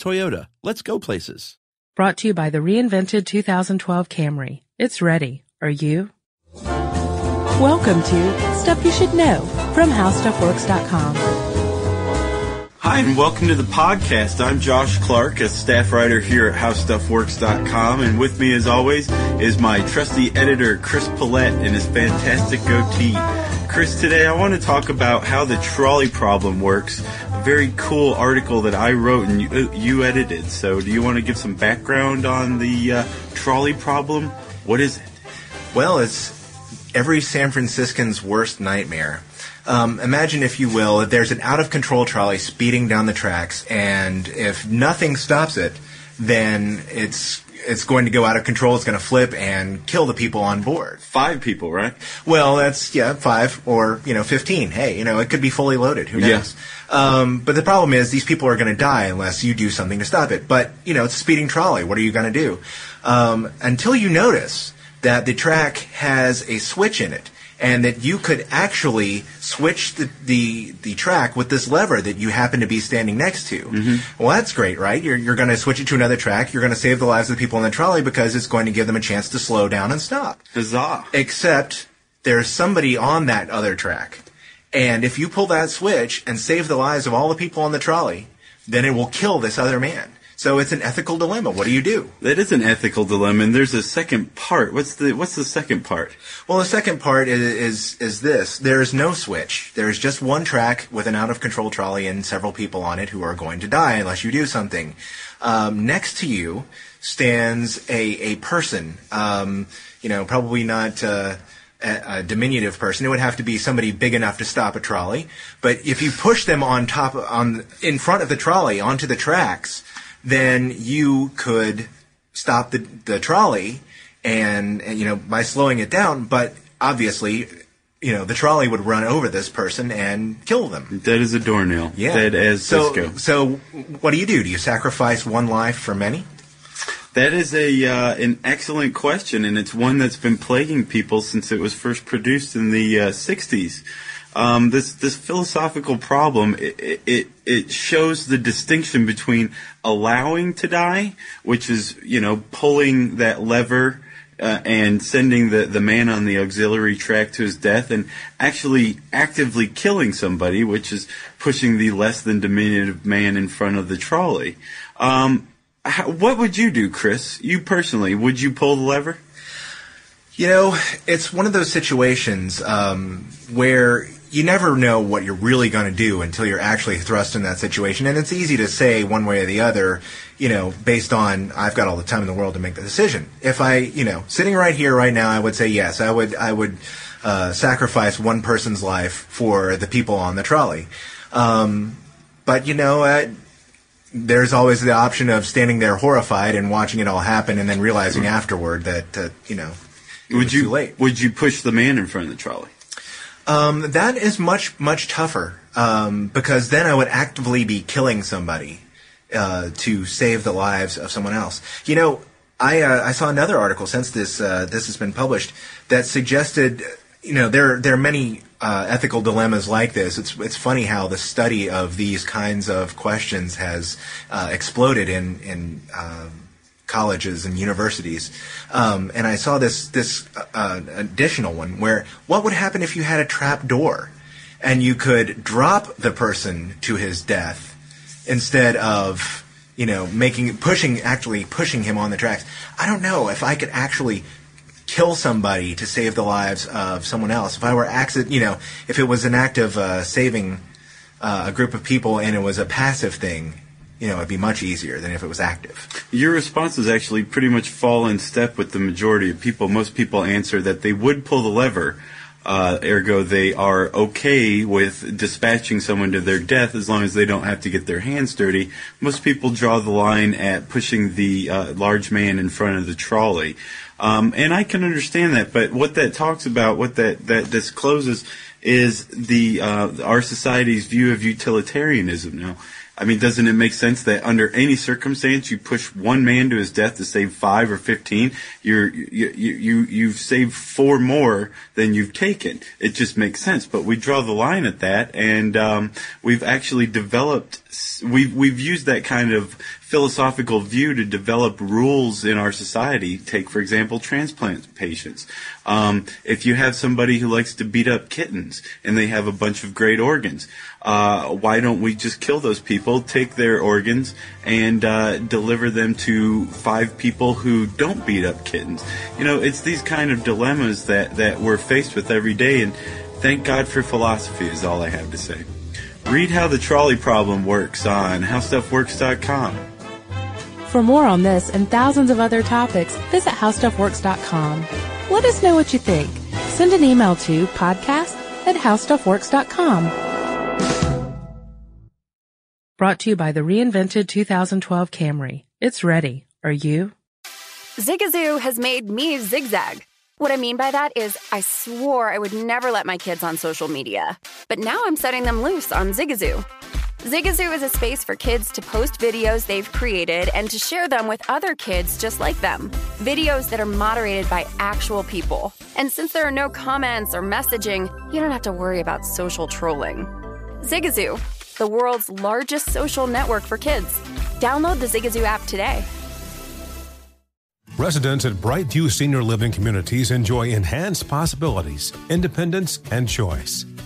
Toyota, let's go places. Brought to you by the reinvented 2012 Camry. It's ready. Are you? Welcome to Stuff You Should Know from HowStuffWorks.com. Hi, and welcome to the podcast. I'm Josh Clark, a staff writer here at HowStuffWorks.com, and with me, as always, is my trusty editor, Chris Pollette, and his fantastic goatee. Chris, today I want to talk about how the trolley problem works. Very cool article that I wrote and you, you edited. So, do you want to give some background on the uh, trolley problem? What is it? Well, it's every San Franciscan's worst nightmare. Um, imagine, if you will, that there's an out of control trolley speeding down the tracks, and if nothing stops it, then it's it's going to go out of control. It's going to flip and kill the people on board. Five people, right? Well, that's yeah, five or you know, fifteen. Hey, you know, it could be fully loaded. Who knows? Um, but the problem is these people are going to die unless you do something to stop it. But you know, it's a speeding trolley. What are you going to do? Um, until you notice that the track has a switch in it and that you could actually switch the, the, the track with this lever that you happen to be standing next to. Mm-hmm. Well, that's great, right? You're, you're going to switch it to another track. You're going to save the lives of the people in the trolley because it's going to give them a chance to slow down and stop. Huzzah. Except there's somebody on that other track. And if you pull that switch and save the lives of all the people on the trolley, then it will kill this other man. So it's an ethical dilemma. What do you do? That is an ethical dilemma, and there's a second part. What's the What's the second part? Well, the second part is, is is this: there is no switch. There is just one track with an out of control trolley and several people on it who are going to die unless you do something. Um, next to you stands a a person. Um, you know, probably not. Uh, a, a diminutive person. It would have to be somebody big enough to stop a trolley. But if you push them on top, on in front of the trolley onto the tracks, then you could stop the, the trolley and, and, you know, by slowing it down, but obviously, you know, the trolley would run over this person and kill them. Dead as a doornail. Yeah. Dead as so, Cisco. So what do you do? Do you sacrifice one life for many? That is a uh, an excellent question, and it's one that's been plaguing people since it was first produced in the uh, '60s. Um, this this philosophical problem it, it it shows the distinction between allowing to die, which is you know pulling that lever uh, and sending the, the man on the auxiliary track to his death and actually actively killing somebody, which is pushing the less than diminutive man in front of the trolley. Um, how, what would you do, Chris? You personally, would you pull the lever? You know, it's one of those situations um, where you never know what you're really going to do until you're actually thrust in that situation. And it's easy to say one way or the other, you know, based on I've got all the time in the world to make the decision. If I, you know, sitting right here right now, I would say yes. I would, I would uh, sacrifice one person's life for the people on the trolley. Um, but you know, uh, there's always the option of standing there horrified and watching it all happen, and then realizing afterward that uh, you know. It would you too late. would you push the man in front of the trolley? Um, that is much much tougher um, because then I would actively be killing somebody uh, to save the lives of someone else. You know, I uh, I saw another article since this uh, this has been published that suggested you know there there are many uh, ethical dilemmas like this. It's it's funny how the study of these kinds of questions has uh, exploded in in um, colleges and universities. Um, and I saw this this uh, additional one where what would happen if you had a trap door and you could drop the person to his death instead of you know, making pushing actually pushing him on the tracks. I don't know if I could actually kill somebody to save the lives of someone else. If I were accident, you know, if it was an act of uh, saving uh, a group of people and it was a passive thing, you know, it'd be much easier than if it was active. Your responses actually pretty much fall in step with the majority of people. Most people answer that they would pull the lever. Uh, ergo, they are okay with dispatching someone to their death as long as they don't have to get their hands dirty. Most people draw the line at pushing the uh, large man in front of the trolley. Um, and I can understand that, but what that talks about, what that, that discloses, is the uh, our society's view of utilitarianism. Now, I mean, doesn't it make sense that under any circumstance you push one man to his death to save five or fifteen? You're you you you've saved four more than you've taken. It just makes sense. But we draw the line at that, and um, we've actually developed. We've we've used that kind of philosophical view to develop rules in our society. Take, for example, transplant patients. Um, if you have somebody who likes to beat up kittens and they have a bunch of great organs, uh, why don't we just kill those people, take their organs, and uh, deliver them to five people who don't beat up kittens? You know, it's these kind of dilemmas that, that we're faced with every day, and thank God for philosophy, is all I have to say. Read how the trolley problem works on howstuffworks.com. For more on this and thousands of other topics, visit howstuffworks.com. Let us know what you think. Send an email to podcast at howstuffworks.com. Brought to you by the reinvented 2012 Camry. It's ready. Are you? Zigazoo has made me zigzag. What I mean by that is, I swore I would never let my kids on social media. But now I'm setting them loose on Zigazoo. Zigazoo is a space for kids to post videos they've created and to share them with other kids just like them. Videos that are moderated by actual people. And since there are no comments or messaging, you don't have to worry about social trolling. Zigazoo, the world's largest social network for kids. Download the Zigazoo app today. Residents at Brightview Senior Living Communities enjoy enhanced possibilities, independence, and choice.